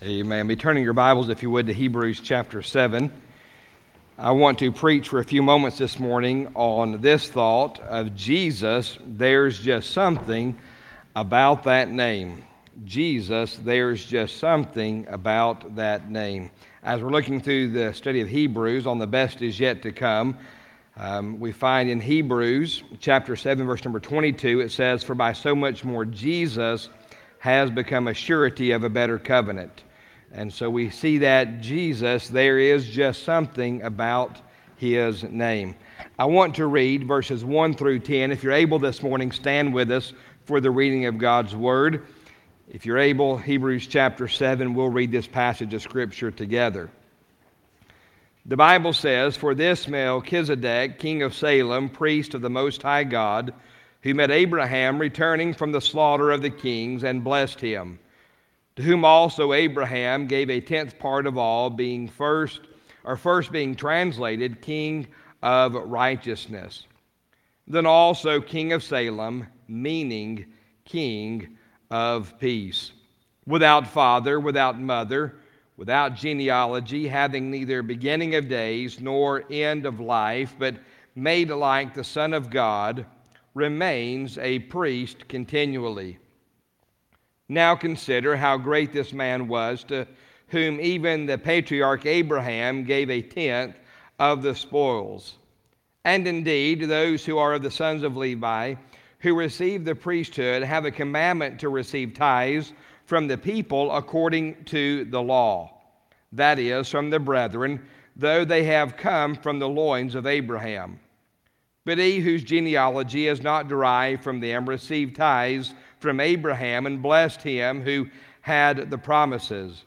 Amen. Be turning your Bibles, if you would, to Hebrews chapter 7. I want to preach for a few moments this morning on this thought of Jesus. There's just something about that name. Jesus, there's just something about that name. As we're looking through the study of Hebrews on the best is yet to come, um, we find in Hebrews chapter 7, verse number 22, it says, For by so much more Jesus has become a surety of a better covenant. And so we see that Jesus, there is just something about his name. I want to read verses 1 through 10. If you're able this morning, stand with us for the reading of God's Word. If you're able, Hebrews chapter 7, we'll read this passage of Scripture together. The Bible says, For this Melchizedek, king of Salem, priest of the Most High God, who met Abraham returning from the slaughter of the kings and blessed him to whom also Abraham gave a tenth part of all, being first, or first being translated King of righteousness. Then also King of Salem, meaning King of peace. Without father, without mother, without genealogy, having neither beginning of days nor end of life, but made like the Son of God, remains a priest continually. Now consider how great this man was, to whom even the patriarch Abraham gave a tenth of the spoils. And indeed, those who are of the sons of Levi, who receive the priesthood, have a commandment to receive tithes from the people according to the law, that is, from the brethren, though they have come from the loins of Abraham. But he whose genealogy is not derived from them received tithes from Abraham and blessed him who had the promises.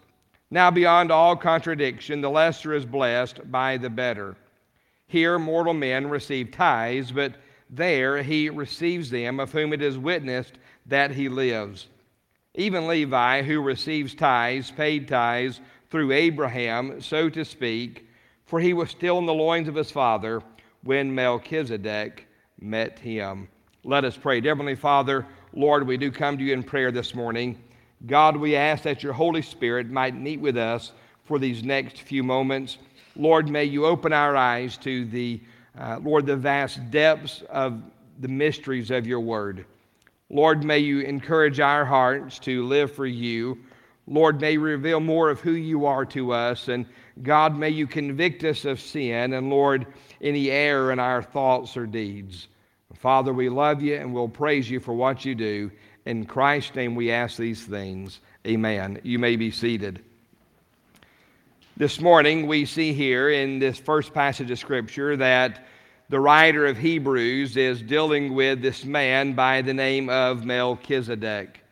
Now, beyond all contradiction, the lesser is blessed by the better. Here, mortal men receive tithes, but there he receives them, of whom it is witnessed that he lives. Even Levi, who receives tithes, paid tithes through Abraham, so to speak, for he was still in the loins of his father when Melchizedek met him. Let us pray. Dear Heavenly Father, Lord, we do come to you in prayer this morning. God, we ask that your Holy Spirit might meet with us for these next few moments. Lord, may you open our eyes to the, uh, Lord, the vast depths of the mysteries of your word. Lord, may you encourage our hearts to live for you. Lord, may you reveal more of who you are to us. And God, may you convict us of sin and, Lord, any error in our thoughts or deeds. Father, we love you and we'll praise you for what you do. In Christ's name we ask these things. Amen. You may be seated. This morning we see here in this first passage of Scripture that the writer of Hebrews is dealing with this man by the name of Melchizedek.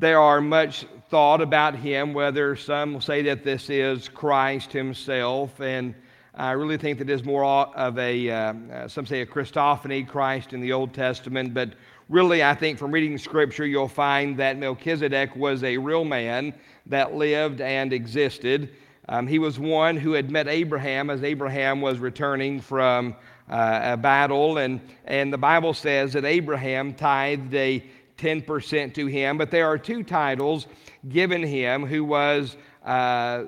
There are much thought about him, whether some will say that this is Christ himself, and I really think that is more of a, uh, uh, some say a Christophany, Christ in the Old Testament, but really I think from reading Scripture you'll find that Melchizedek was a real man that lived and existed. Um, he was one who had met Abraham as Abraham was returning from uh, a battle, and, and the Bible says that Abraham tithed a 10% to him, but there are two titles given him who was. Uh,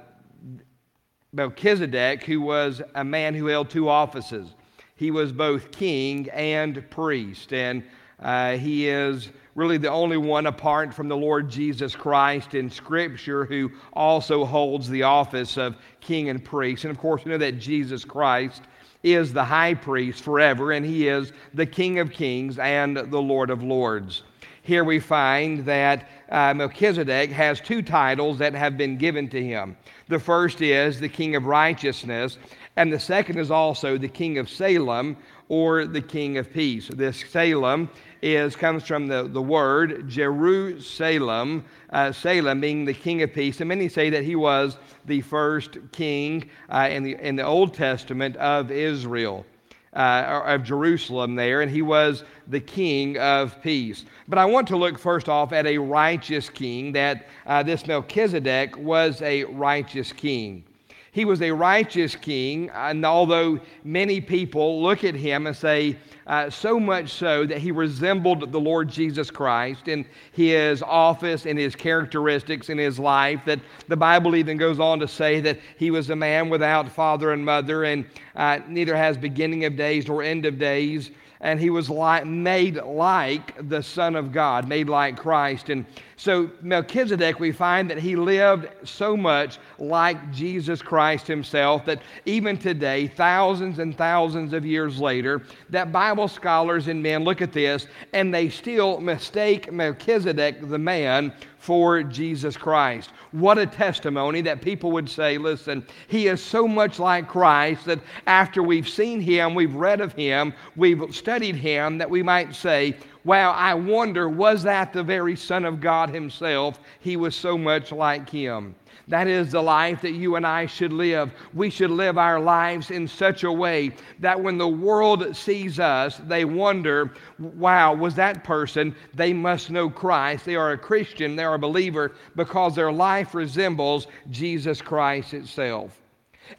Melchizedek, who was a man who held two offices. He was both king and priest, and uh, he is really the only one apart from the Lord Jesus Christ in Scripture who also holds the office of king and priest. And of course, we know that Jesus Christ is the high priest forever, and he is the King of kings and the Lord of lords. Here we find that uh, Melchizedek has two titles that have been given to him. The first is the King of Righteousness, and the second is also the King of Salem or the King of Peace. This Salem is comes from the, the word Jerusalem, uh, Salem being the King of Peace. And many say that he was the first king uh, in, the, in the Old Testament of Israel uh, of Jerusalem there, and he was the king of peace. But I want to look first off at a righteous king, that uh, this Melchizedek was a righteous king. He was a righteous king, and although many people look at him and say, uh, so much so that he resembled the Lord Jesus Christ in his office, in his characteristics, in his life, that the Bible even goes on to say that he was a man without father and mother, and uh, neither has beginning of days nor end of days and he was like, made like the Son of God, made like Christ. And so Melchizedek, we find that he lived so much like Jesus Christ himself that even today, thousands and thousands of years later, that Bible scholars and men look at this and they still mistake Melchizedek, the man, for Jesus Christ. What a testimony that people would say, listen, he is so much like Christ that after we've seen him, we've read of him, we've studied him, that we might say, wow, I wonder, was that the very Son of God himself? He was so much like him. That is the life that you and I should live. We should live our lives in such a way that when the world sees us, they wonder, wow, was that person? They must know Christ. They are a Christian, they're a believer because their life resembles Jesus Christ itself.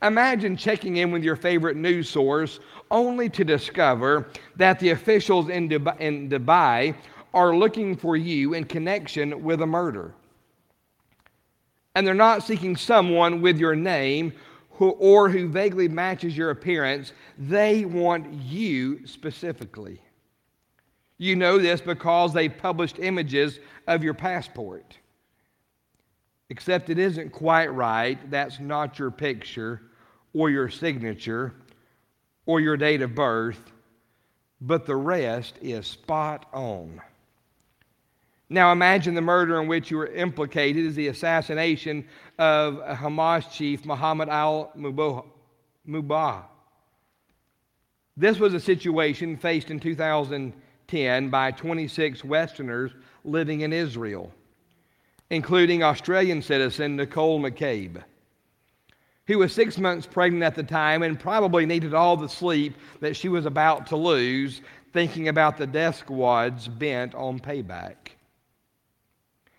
Imagine checking in with your favorite news source only to discover that the officials in Dubai, in Dubai are looking for you in connection with a murder and they're not seeking someone with your name who, or who vaguely matches your appearance. They want you specifically. You know this because they published images of your passport. Except it isn't quite right. That's not your picture or your signature or your date of birth, but the rest is spot on. Now imagine the murder in which you were implicated is the assassination of Hamas chief Mohammed al Mubah. This was a situation faced in 2010 by 26 Westerners living in Israel, including Australian citizen Nicole McCabe, who was six months pregnant at the time and probably needed all the sleep that she was about to lose, thinking about the death squads bent on payback.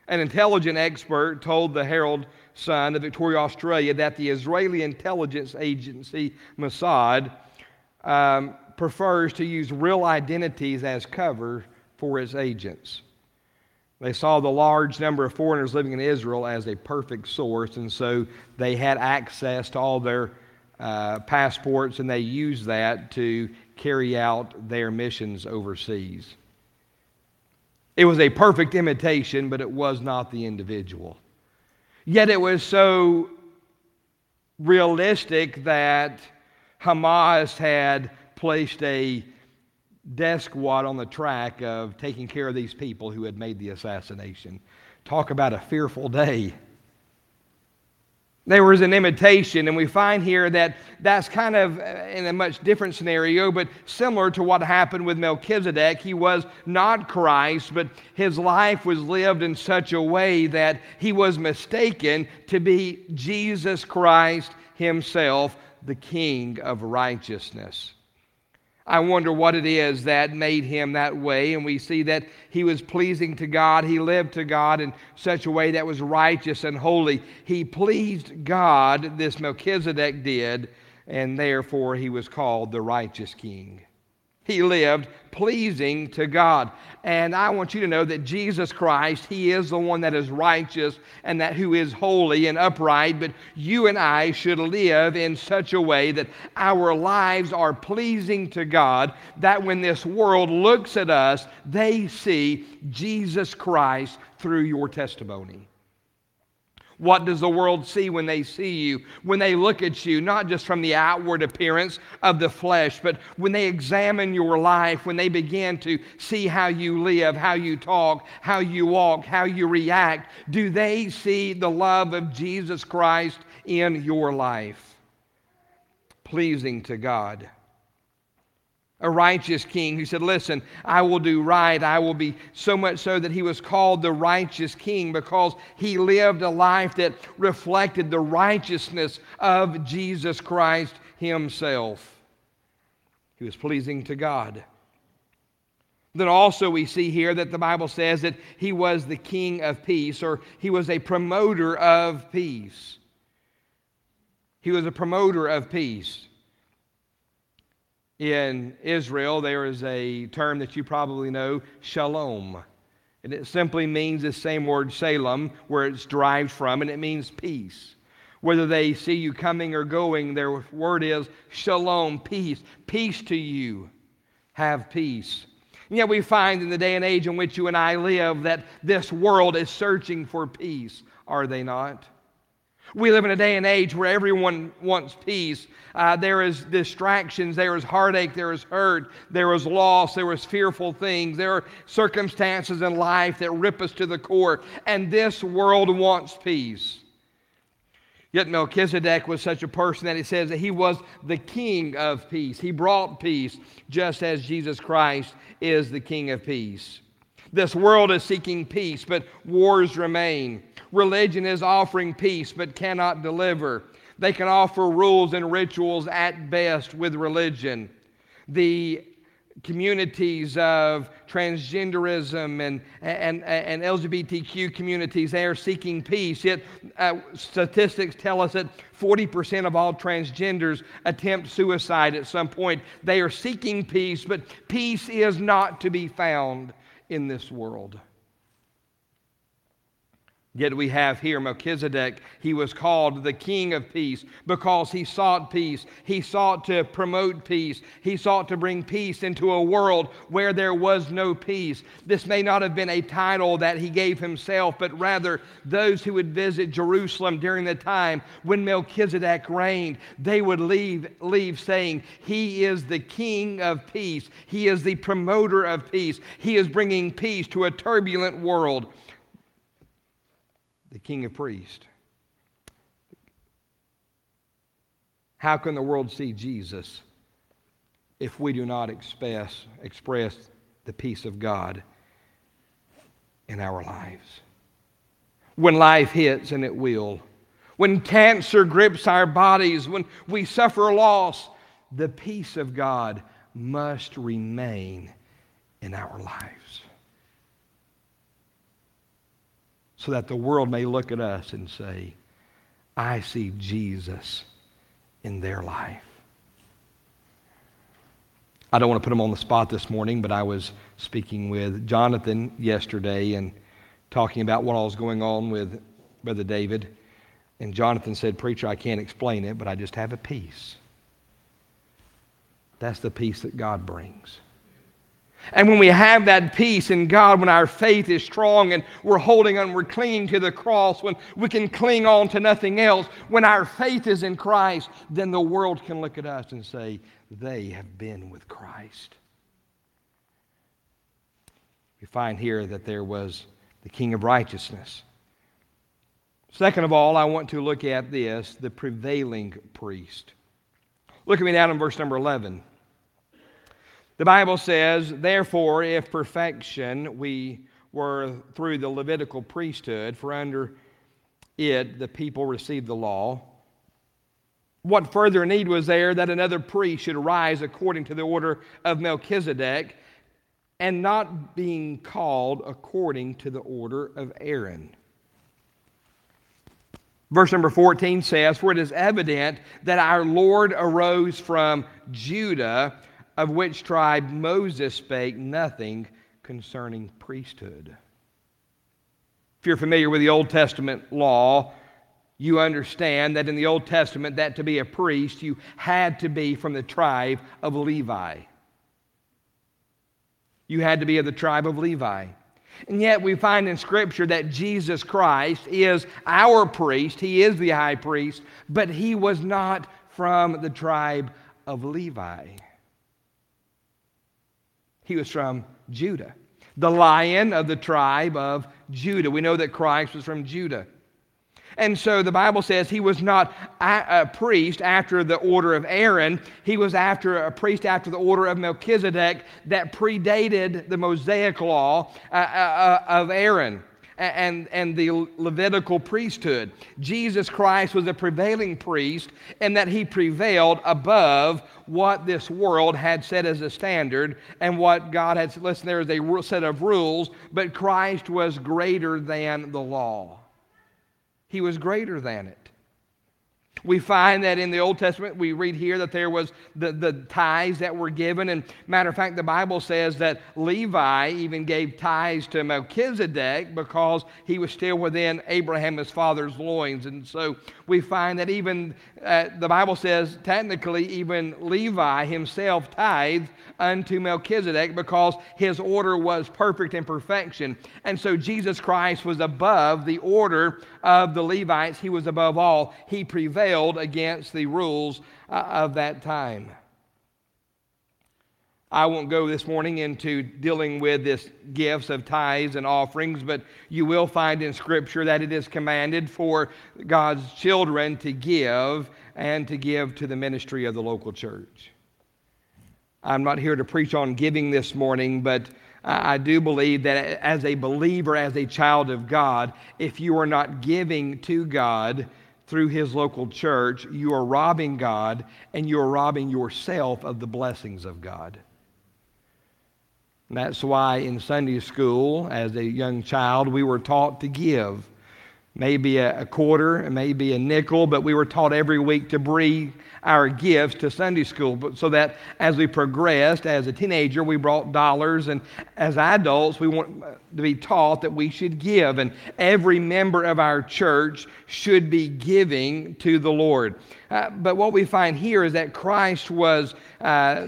An intelligence expert told the Herald Sun of Victoria, Australia, that the Israeli intelligence agency Mossad um, prefers to use real identities as cover for its agents. They saw the large number of foreigners living in Israel as a perfect source, and so they had access to all their uh, passports, and they used that to carry out their missions overseas. It was a perfect imitation, but it was not the individual. Yet it was so realistic that Hamas had placed a death squad on the track of taking care of these people who had made the assassination. Talk about a fearful day. There was an imitation, and we find here that that's kind of uh, in a much different scenario, but similar to what happened with Melchizedek. He was not Christ, but his life was lived in such a way that he was mistaken to be Jesus Christ himself, the King of righteousness. I wonder what it is that made him that way. And we see that he was pleasing to God. He lived to God in such a way that was righteous and holy. He pleased God, this Melchizedek did, and therefore he was called the righteous king. He lived pleasing to God. And I want you to know that Jesus Christ, He is the one that is righteous and that who is holy and upright. But you and I should live in such a way that our lives are pleasing to God, that when this world looks at us, they see Jesus Christ through your testimony. What does the world see when they see you? When they look at you, not just from the outward appearance of the flesh, but when they examine your life, when they begin to see how you live, how you talk, how you walk, how you react, do they see the love of Jesus Christ in your life? Pleasing to God a righteous king who said, Listen, I will do right. I will be so much so that he was called the righteous king because he lived a life that reflected the righteousness of Jesus Christ himself. He was pleasing to God. Then also we see here that the Bible says that he was the king of peace or he was a promoter of peace. He was a promoter of peace. In Israel, there is a term that you probably know, shalom. And it simply means the same word, Salem, where it's derived from, and it means peace. Whether they see you coming or going, their word is shalom, peace. Peace to you. Have peace. And yet we find in the day and age in which you and I live that this world is searching for peace, are they not? We live in a day and age where everyone wants peace. Uh, there is distractions, there is heartache, there is hurt, there is loss, there is fearful things, there are circumstances in life that rip us to the core, and this world wants peace. Yet Melchizedek was such a person that it says that he was the king of peace. He brought peace, just as Jesus Christ is the king of peace. This world is seeking peace, but wars remain. Religion is offering peace but cannot deliver. They can offer rules and rituals at best with religion. The communities of transgenderism and, and, and LGBTQ communities, they are seeking peace. Yet uh, statistics tell us that 40% of all transgenders attempt suicide at some point. They are seeking peace, but peace is not to be found in this world. Yet we have here Melchizedek. He was called the King of Peace because he sought peace. He sought to promote peace. He sought to bring peace into a world where there was no peace. This may not have been a title that he gave himself, but rather those who would visit Jerusalem during the time when Melchizedek reigned, they would leave, leave saying, He is the King of Peace. He is the promoter of peace. He is bringing peace to a turbulent world the king of priests. How can the world see Jesus if we do not express, express the peace of God in our lives? When life hits, and it will, when cancer grips our bodies, when we suffer loss, the peace of God must remain in our lives. So that the world may look at us and say, I see Jesus in their life. I don't want to put him on the spot this morning, but I was speaking with Jonathan yesterday and talking about what all was going on with Brother David. And Jonathan said, Preacher, I can't explain it, but I just have a peace. That's the peace that God brings. And when we have that peace in God, when our faith is strong and we're holding on, we're clinging to the cross, when we can cling on to nothing else, when our faith is in Christ, then the world can look at us and say, they have been with Christ. We find here that there was the King of Righteousness. Second of all, I want to look at this the prevailing priest. Look at me down in verse number 11. The Bible says, therefore, if perfection we were through the Levitical priesthood, for under it the people received the law, what further need was there that another priest should arise according to the order of Melchizedek and not being called according to the order of Aaron? Verse number 14 says, For it is evident that our Lord arose from Judah of which tribe Moses spake nothing concerning priesthood. If you're familiar with the Old Testament law, you understand that in the Old Testament, that to be a priest, you had to be from the tribe of Levi. You had to be of the tribe of Levi. And yet we find in Scripture that Jesus Christ is our priest. He is the high priest, but he was not from the tribe of Levi. He was from Judah, the lion of the tribe of Judah. We know that Christ was from Judah. And so the Bible says he was not a, priest after the order of Aaron. He was after a priest after the order of Melchizedek that predated the Mosaic law uh, uh, uh of Aaron and, and the Levitical priesthood. Jesus Christ was a prevailing priest and that he prevailed above what this world had set as a standard and what God had. Listen, there is a set of rules, but Christ was greater than the law. He was greater than it. We find that in the Old Testament, we read here that there was the, the tithes that were given. And matter of fact, the Bible says that Levi even gave tithes to Melchizedek because he was still within Abraham, his father's loins. And so we find that even uh, the Bible says, technically, even Levi himself tithed unto Melchizedek because his order was perfect in perfection. And so Jesus Christ was above the order of the Levites, he was above all. He prevailed against the rules uh, of that time. I won't go this morning into dealing with this gifts of tithes and offerings, but you will find in Scripture that it is commanded for God's children to give and to give to the ministry of the local church. I'm not here to preach on giving this morning, but I do believe that as a believer, as a child of God, if you are not giving to God through His local church, you are robbing God and you are robbing yourself of the blessings of God. And that's why in Sunday school, as a young child, we were taught to give. Maybe a, quarter, maybe a nickel, but we were taught every week to bring our gifts to Sunday school, so that as we progressed, as a teenager, we brought dollars, and as adults, we want to be taught that we should give, and every member of our church should be giving to the Lord. Uh, but what we find here is that Christ was. Uh,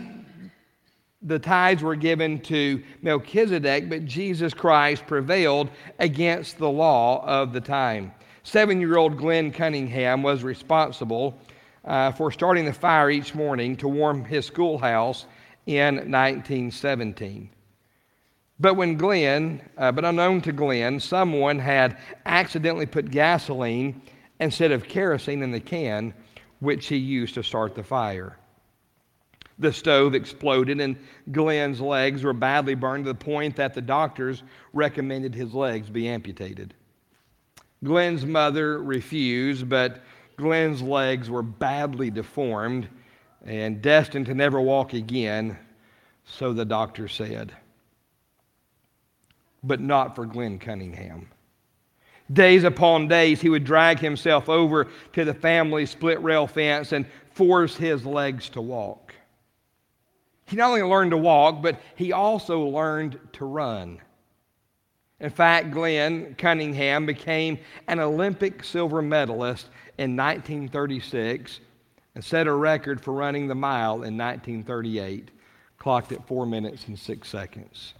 the tithes were given to Melchizedek, but Jesus Christ prevailed against the law of the time. Seven year old Glenn Cunningham was responsible uh, for starting the fire each morning to warm his schoolhouse in 1917. But when Glenn, uh, but unknown to Glenn, someone had accidentally put gasoline instead of kerosene in the can which he used to start the fire. The stove exploded, and Glenn's legs were badly burned to the point that the doctors recommended his legs be amputated. Glenn's mother refused, but Glenn's legs were badly deformed and destined to never walk again, so the doctor said. But not for Glenn Cunningham. Days upon days, he would drag himself over to the family split rail fence and force his legs to walk. He not only learned to walk, but he also learned to run. In fact, Glenn Cunningham became an Olympic silver medalist in 1936 and set a record for running the mile in 1938, clocked at four minutes and six seconds.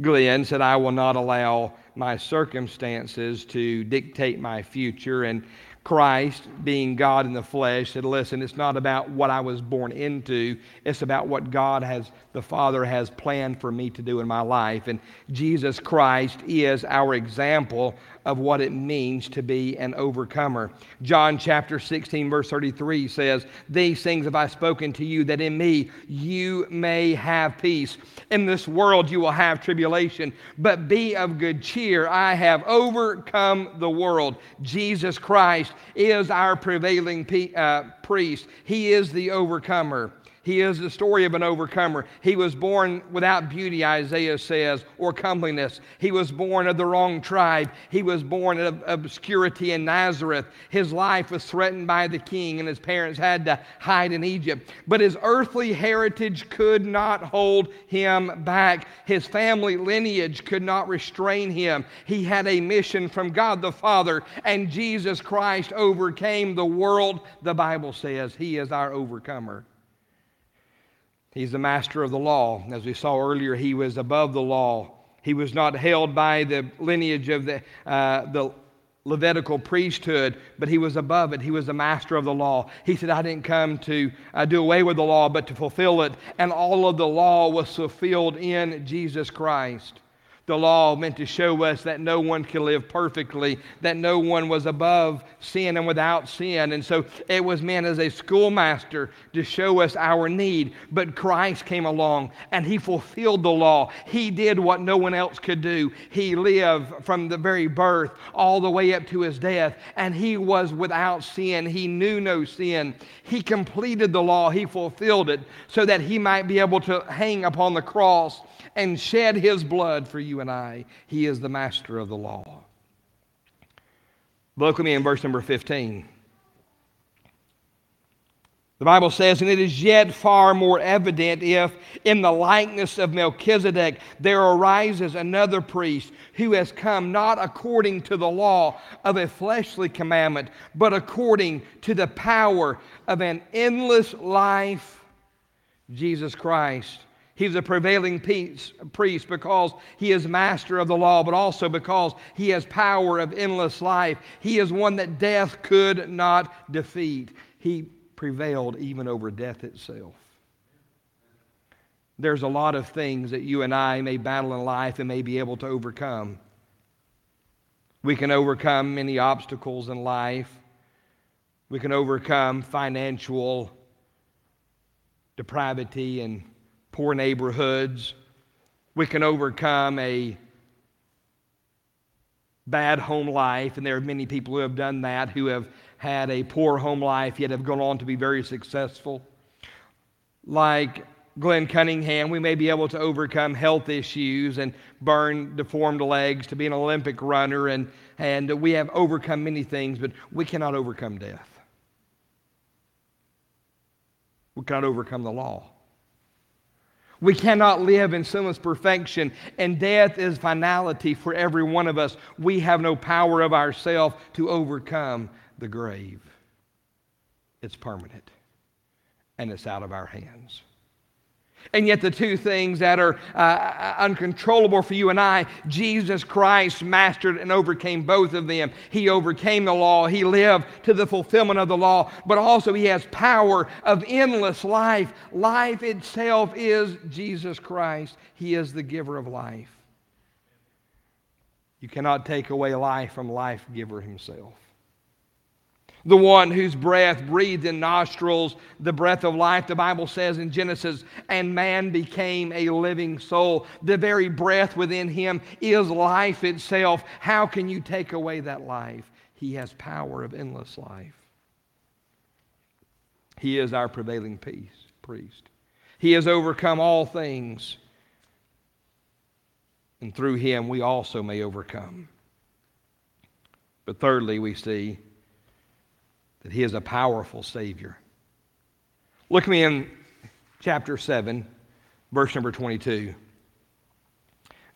Glenn said, I will not allow my circumstances to dictate my future. And Christ, being God in the flesh, said, Listen, it's not about what I was born into, it's about what God has, the Father has planned for me to do in my life. And Jesus Christ is our example of what it means to be an overcomer. John chapter 16, verse 33 says, These things have I spoken to you, that in me you may have peace. In this world you will have tribulation, but be of good cheer. I have overcome the world. Jesus Christ is our prevailing pe- uh, priest, He is the overcomer. He is the story of an overcomer. He was born without beauty, Isaiah says, or comeliness. He was born of the wrong tribe. He was born of obscurity in Nazareth. His life was threatened by the king, and his parents had to hide in Egypt. But his earthly heritage could not hold him back. His family lineage could not restrain him. He had a mission from God the Father, and Jesus Christ overcame the world. The Bible says he is our overcomer. He's the master of the law. As we saw earlier, he was above the law. He was not held by the lineage of the, uh, the Levitical priesthood, but he was above it. He was the master of the law. He said, I didn't come to uh, do away with the law, but to fulfill it. And all of the law was fulfilled in Jesus Christ. The law meant to show us that no one can live perfectly, that no one was above sin and without sin. And so it was meant as a schoolmaster to show us our need. But Christ came along and he fulfilled the law. He did what no one else could do. He lived from the very birth all the way up to his death, and he was without sin. He knew no sin. He completed the law, he fulfilled it so that he might be able to hang upon the cross and shed his blood for you and I. He is the master of the law. Look with me in verse number 15. The Bible says, and it is yet far more evident if, in the likeness of Melchizedek, there arises another priest who has come not according to the law of a fleshly commandment, but according to the power of an endless life, Jesus Christ. He's a prevailing peace, priest because he is master of the law, but also because he has power of endless life. He is one that death could not defeat. He prevailed even over death itself. There's a lot of things that you and I may battle in life and may be able to overcome. We can overcome many obstacles in life. We can overcome financial depravity and poor neighborhoods. We can overcome a bad home life, and there are many people who have done that who have had a poor home life, yet have gone on to be very successful. Like Glenn Cunningham, we may be able to overcome health issues and burn deformed legs to be an Olympic runner, and, and we have overcome many things, but we cannot overcome death. We cannot overcome the law. We cannot live in sinless perfection, and death is finality for every one of us. We have no power of ourselves to overcome the grave. It's permanent, and it's out of our hands. And yet, the two things that are uh, uncontrollable for you and I, Jesus Christ mastered and overcame both of them. He overcame the law, He lived to the fulfillment of the law, but also He has power of endless life. Life itself is Jesus Christ, He is the giver of life. You cannot take away life from life giver Himself the one whose breath breathed in nostrils the breath of life, the Bible says in Genesis, and man became a living soul. The very breath within him is life itself. How can you take away that life? He has power of endless life. He is our prevailing peace, priest. He has overcome all things, and through him we also may overcome. But thirdly, we see that he is a powerful Savior. Look me in chapter 7, verse number 22.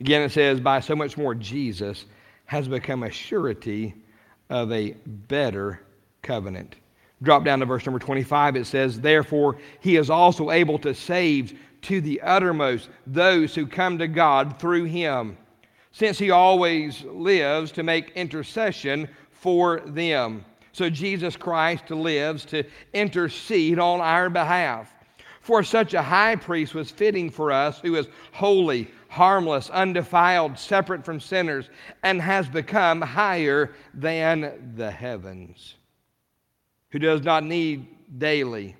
Again, it says, By so much more, Jesus has become a surety of a better covenant. Drop down to verse number 25. It says, Therefore, he is also able to save to the uttermost those who come to God through him, since he always lives to make intercession for them. So Jesus Christ lives to intercede on our behalf. For such a high priest was fitting for us who is holy, harmless, undefiled, separate from sinners, and has become higher than the heavens, who does not need daily,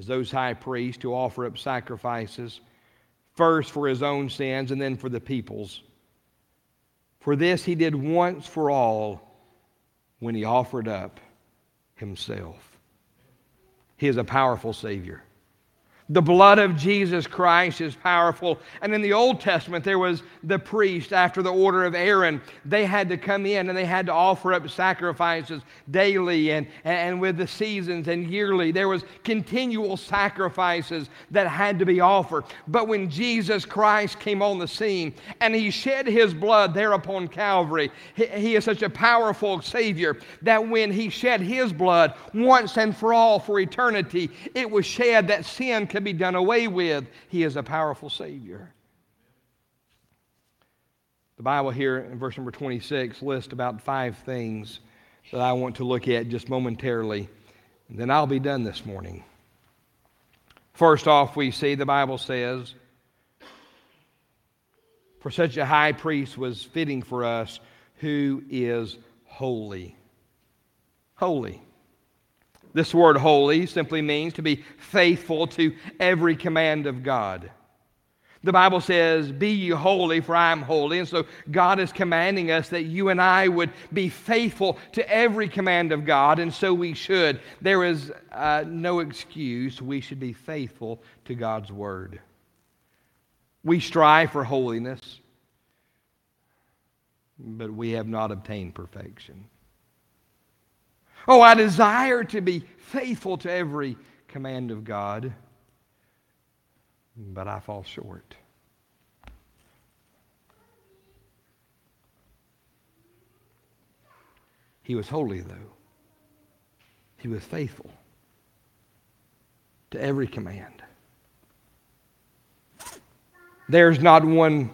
as those high priests, to offer up sacrifices, first for his own sins and then for the people's. For this he did once for all when he offered up himself. He is a powerful Savior. The blood of Jesus Christ is powerful. And in the Old Testament, there was the priest after the order of Aaron. They had to come in and they had to offer up sacrifices daily and, and with the seasons and yearly. There was continual sacrifices that had to be offered. But when Jesus Christ came on the scene and he shed his blood there upon Calvary, he, he is such a powerful Savior that when he shed his blood once and for all for eternity, it was shed that sin can be done away with. He is a powerful Savior. The Bible here in verse number 26 lists about five things that I want to look at just momentarily. And then I'll be done this morning. First off, we see the Bible says, For such a high priest was fitting for us who is holy. Holy. This word holy simply means to be faithful to every command of God. The Bible says, Be ye holy, for I am holy. And so God is commanding us that you and I would be faithful to every command of God, and so we should. There is uh, no excuse. We should be faithful to God's word. We strive for holiness, but we have not obtained perfection. Oh, I desire to be faithful to every command of God, but I fall short. He was holy, though. He was faithful to every command. There's not one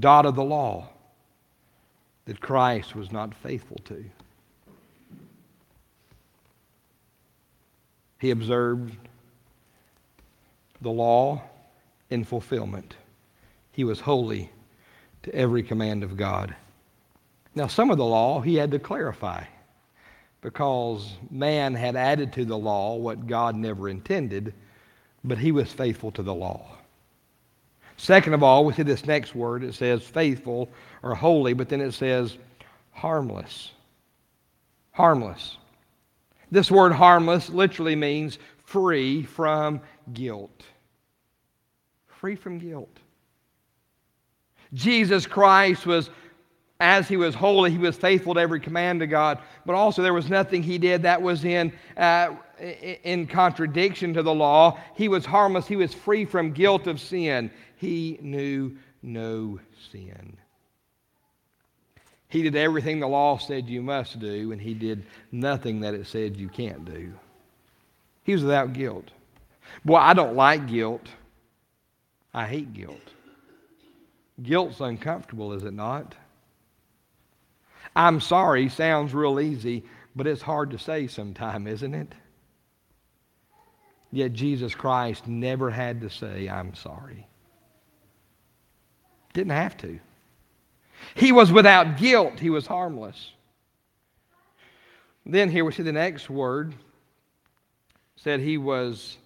dot of the law that Christ was not faithful to. He observed the law in fulfillment. He was holy to every command of God. Now, some of the law he had to clarify because man had added to the law what God never intended, but he was faithful to the law. Second of all, we see this next word. It says faithful or holy, but then it says harmless. Harmless. This word harmless literally means free from guilt. Free from guilt. Jesus Christ was, as he was holy, he was faithful to every command of God, but also there was nothing he did that was in, uh, in contradiction to the law. He was harmless, he was free from guilt of sin. He knew no sin. He did everything the law said you must do, and he did nothing that it said you can't do. He was without guilt. Boy, I don't like guilt. I hate guilt. Guilt's uncomfortable, is it not? I'm sorry sounds real easy, but it's hard to say sometime, isn't it? Yet Jesus Christ never had to say, I'm sorry. Didn't have to. He was without guilt, he was harmless. Then here we see the next word said he was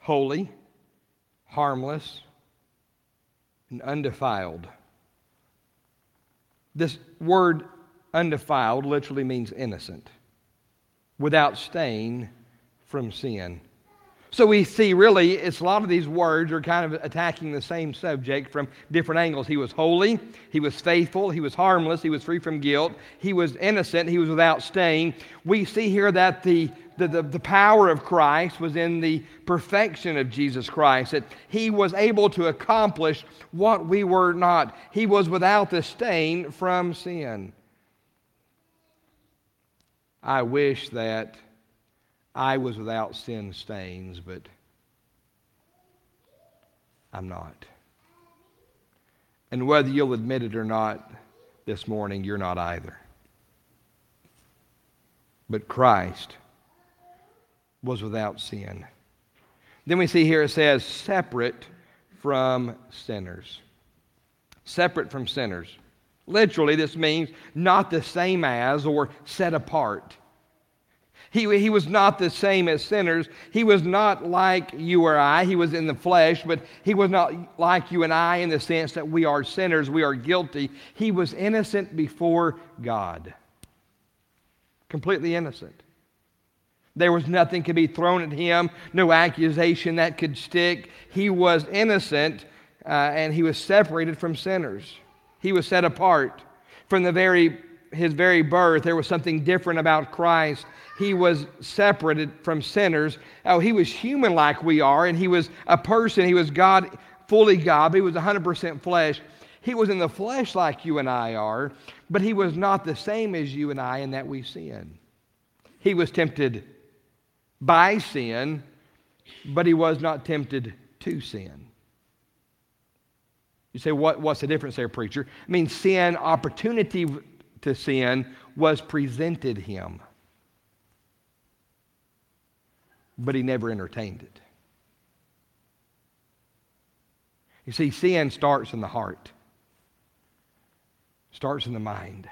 holy, harmless, and undefiled. This word undefiled literally means innocent, without stain from sin. So we see really, it's a lot of these words are kind of attacking the same subject from different angles. He was holy, he was faithful, he was harmless, he was free from guilt, he was innocent, he was without stain. We see here that the, the, the, the power of Christ was in the perfection of Jesus Christ, that he was able to accomplish what we were not. He was without the stain from sin. I wish that I was without sin stains, but I'm not. And whether you'll admit it or not this morning, you're not either. But Christ was without sin. Then we see here it says, separate from sinners. Separate from sinners. Literally, this means not the same as or set apart. He, he was not the same as sinners. He was not like you or I. He was in the flesh, but he was not like you and I in the sense that we are sinners, we are guilty. He was innocent before God. Completely innocent. There was nothing could be thrown at him, no accusation that could stick. He was innocent uh, and he was separated from sinners. He was set apart from the very his very birth. There was something different about Christ he was separated from sinners. Oh, he was human like we are, and he was a person. He was God, fully God, but he was 100% flesh. He was in the flesh like you and I are, but he was not the same as you and I in that we sin. He was tempted by sin, but he was not tempted to sin. You say, what, what's the difference there, preacher? I mean, sin, opportunity to sin, was presented him. but he never entertained it. You see, sin starts in the heart, starts in the mind.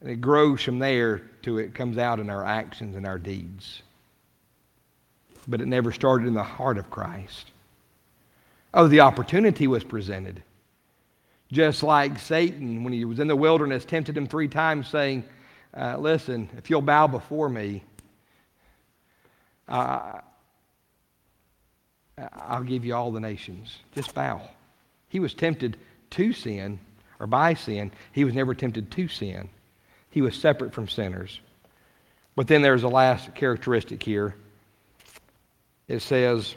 And it grows from there to it comes out in our actions and our deeds. But it never started in the heart of Christ. Oh, the opportunity was presented. Just like Satan, when he was in the wilderness, tempted him three times, saying, uh, listen, if you'll bow before me, uh, I'll give you all the nations. Just bow. He was tempted to sin or by sin. He was never tempted to sin. He was separate from sinners. But then there's a last characteristic here. It says,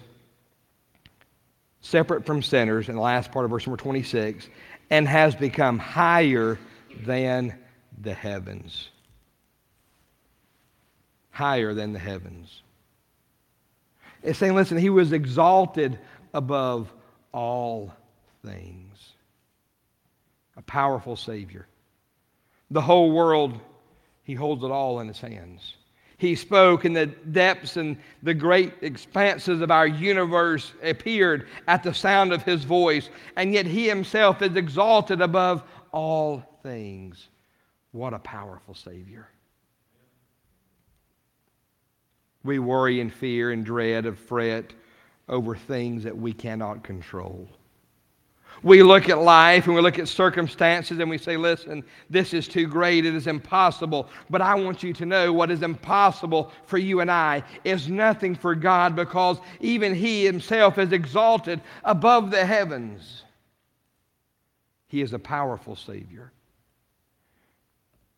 separate from sinners, in the last part of verse number 26, and has become higher than the heavens. Higher than the heavens. It's saying, listen, he was exalted above all things. A powerful Savior. The whole world, he holds it all in his hands. He spoke, and the depths and the great expanses of our universe appeared at the sound of his voice, and yet he himself is exalted above all things. What a powerful Savior. We worry and fear and dread of fret over things that we cannot control. We look at life and we look at circumstances and we say, listen, this is too great. It is impossible. But I want you to know what is impossible for you and I is nothing for God because even He Himself is exalted above the heavens. He is a powerful Savior.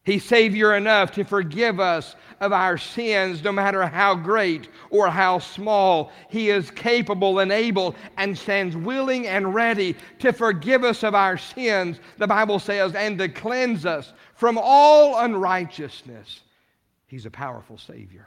He's Savior enough to forgive us of our sins, no matter how great or how small. He is capable and able and stands willing and ready to forgive us of our sins, the Bible says, and to cleanse us from all unrighteousness. He's a powerful Savior.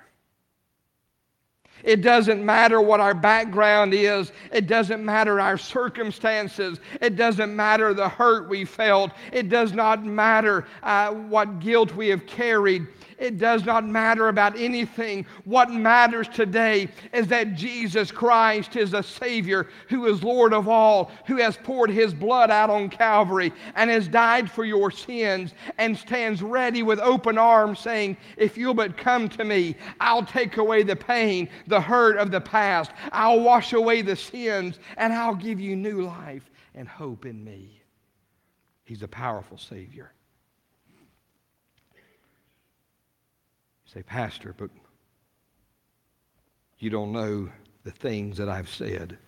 It doesn't matter what our background is. It doesn't matter our circumstances. It doesn't matter the hurt we felt. It does not matter uh, what guilt we have carried. It does not matter about anything. What matters today is that Jesus Christ is a Savior who is Lord of all, who has poured His blood out on Calvary and has died for your sins and stands ready with open arms saying, If you'll but come to me, I'll take away the pain, the hurt of the past. I'll wash away the sins and I'll give you new life and hope in me. He's a powerful Savior. say, Pastor, but you don't know the things that I've said.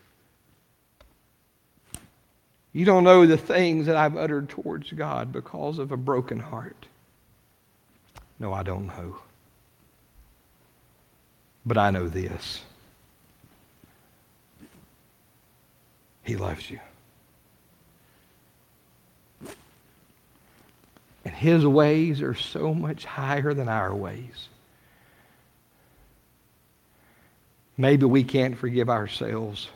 You don't know the things that I've uttered towards God because of a broken heart. No, I don't know. But I know this He loves you. And His ways are so much higher than our ways. Maybe we can't forgive ourselves.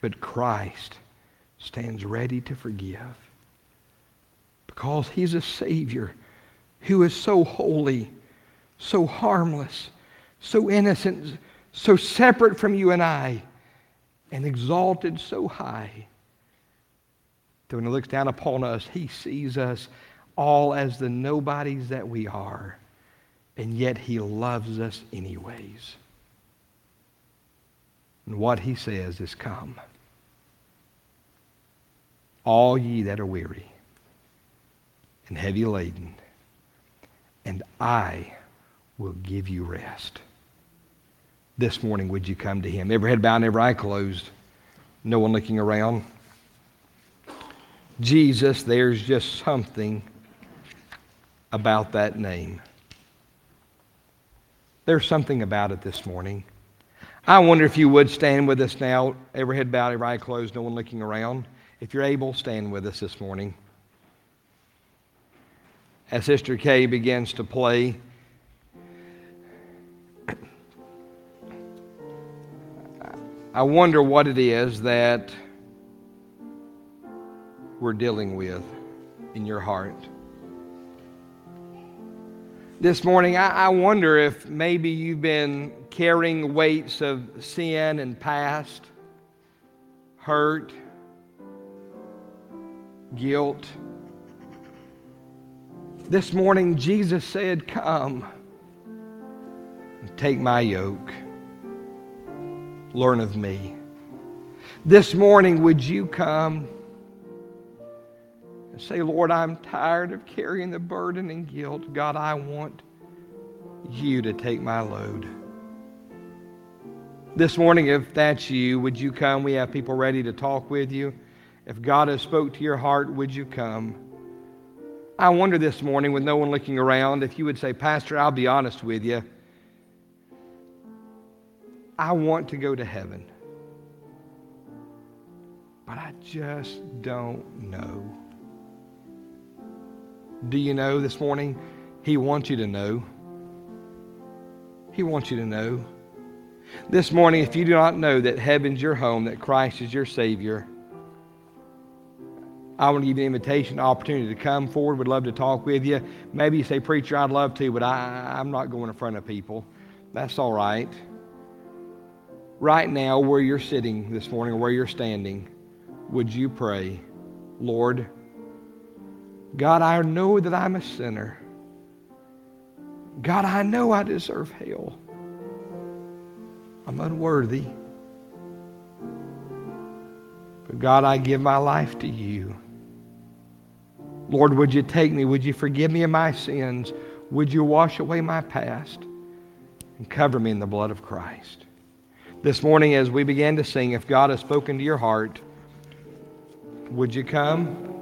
But Christ stands ready to forgive because he's a Savior who is so holy, so harmless, so innocent, so separate from you and I, and exalted so high that when he looks down upon us, he sees us all as the nobodies that we are and yet he loves us anyways. And what he says is, Come, all ye that are weary and heavy laden, and I will give you rest. This morning, would you come to him? Every head bowed every eye closed, no one looking around. Jesus, there's just something about that name. There's something about it this morning. I wonder if you would stand with us now, every head bowed, every eye closed, no one looking around. If you're able, stand with us this morning. As Sister Kay begins to play, I wonder what it is that we're dealing with in your heart this morning, I, I, wonder if maybe you've been carrying weights of sin and past, hurt, guilt. This morning, Jesus said, Come and take my yoke. Learn of me. This morning, would you come? and say, Lord, I'm tired of carrying the burden and guilt. God, I want you to take my load. This morning, if that's you, would you come? We have people ready to talk with you. If God has spoke to your heart, would you come? I wonder this morning, with no one looking around, if you would say, Pastor, I'll be honest with you. I want to go to heaven, but I just don't know. Do you know this morning? He wants you to know. He wants you to know. This morning, if you do not know that heaven's your home, that Christ is your Savior, I want to give you an invitation, opportunity to come forward. Would love to talk with you. Maybe you say, Preacher, I'd love to, but I, I'm not going in front of people. That's all right. Right now, where you're sitting this morning or where you're standing, would you pray, Lord, God, I know that I'm a sinner. God, I know I deserve hell. I'm unworthy. But God, I give my life to you. Lord, would you take me? Would you forgive me of my sins? Would you wash away my past and cover me in the blood of Christ? This morning, as we begin to sing, if God has spoken to your heart, would you come?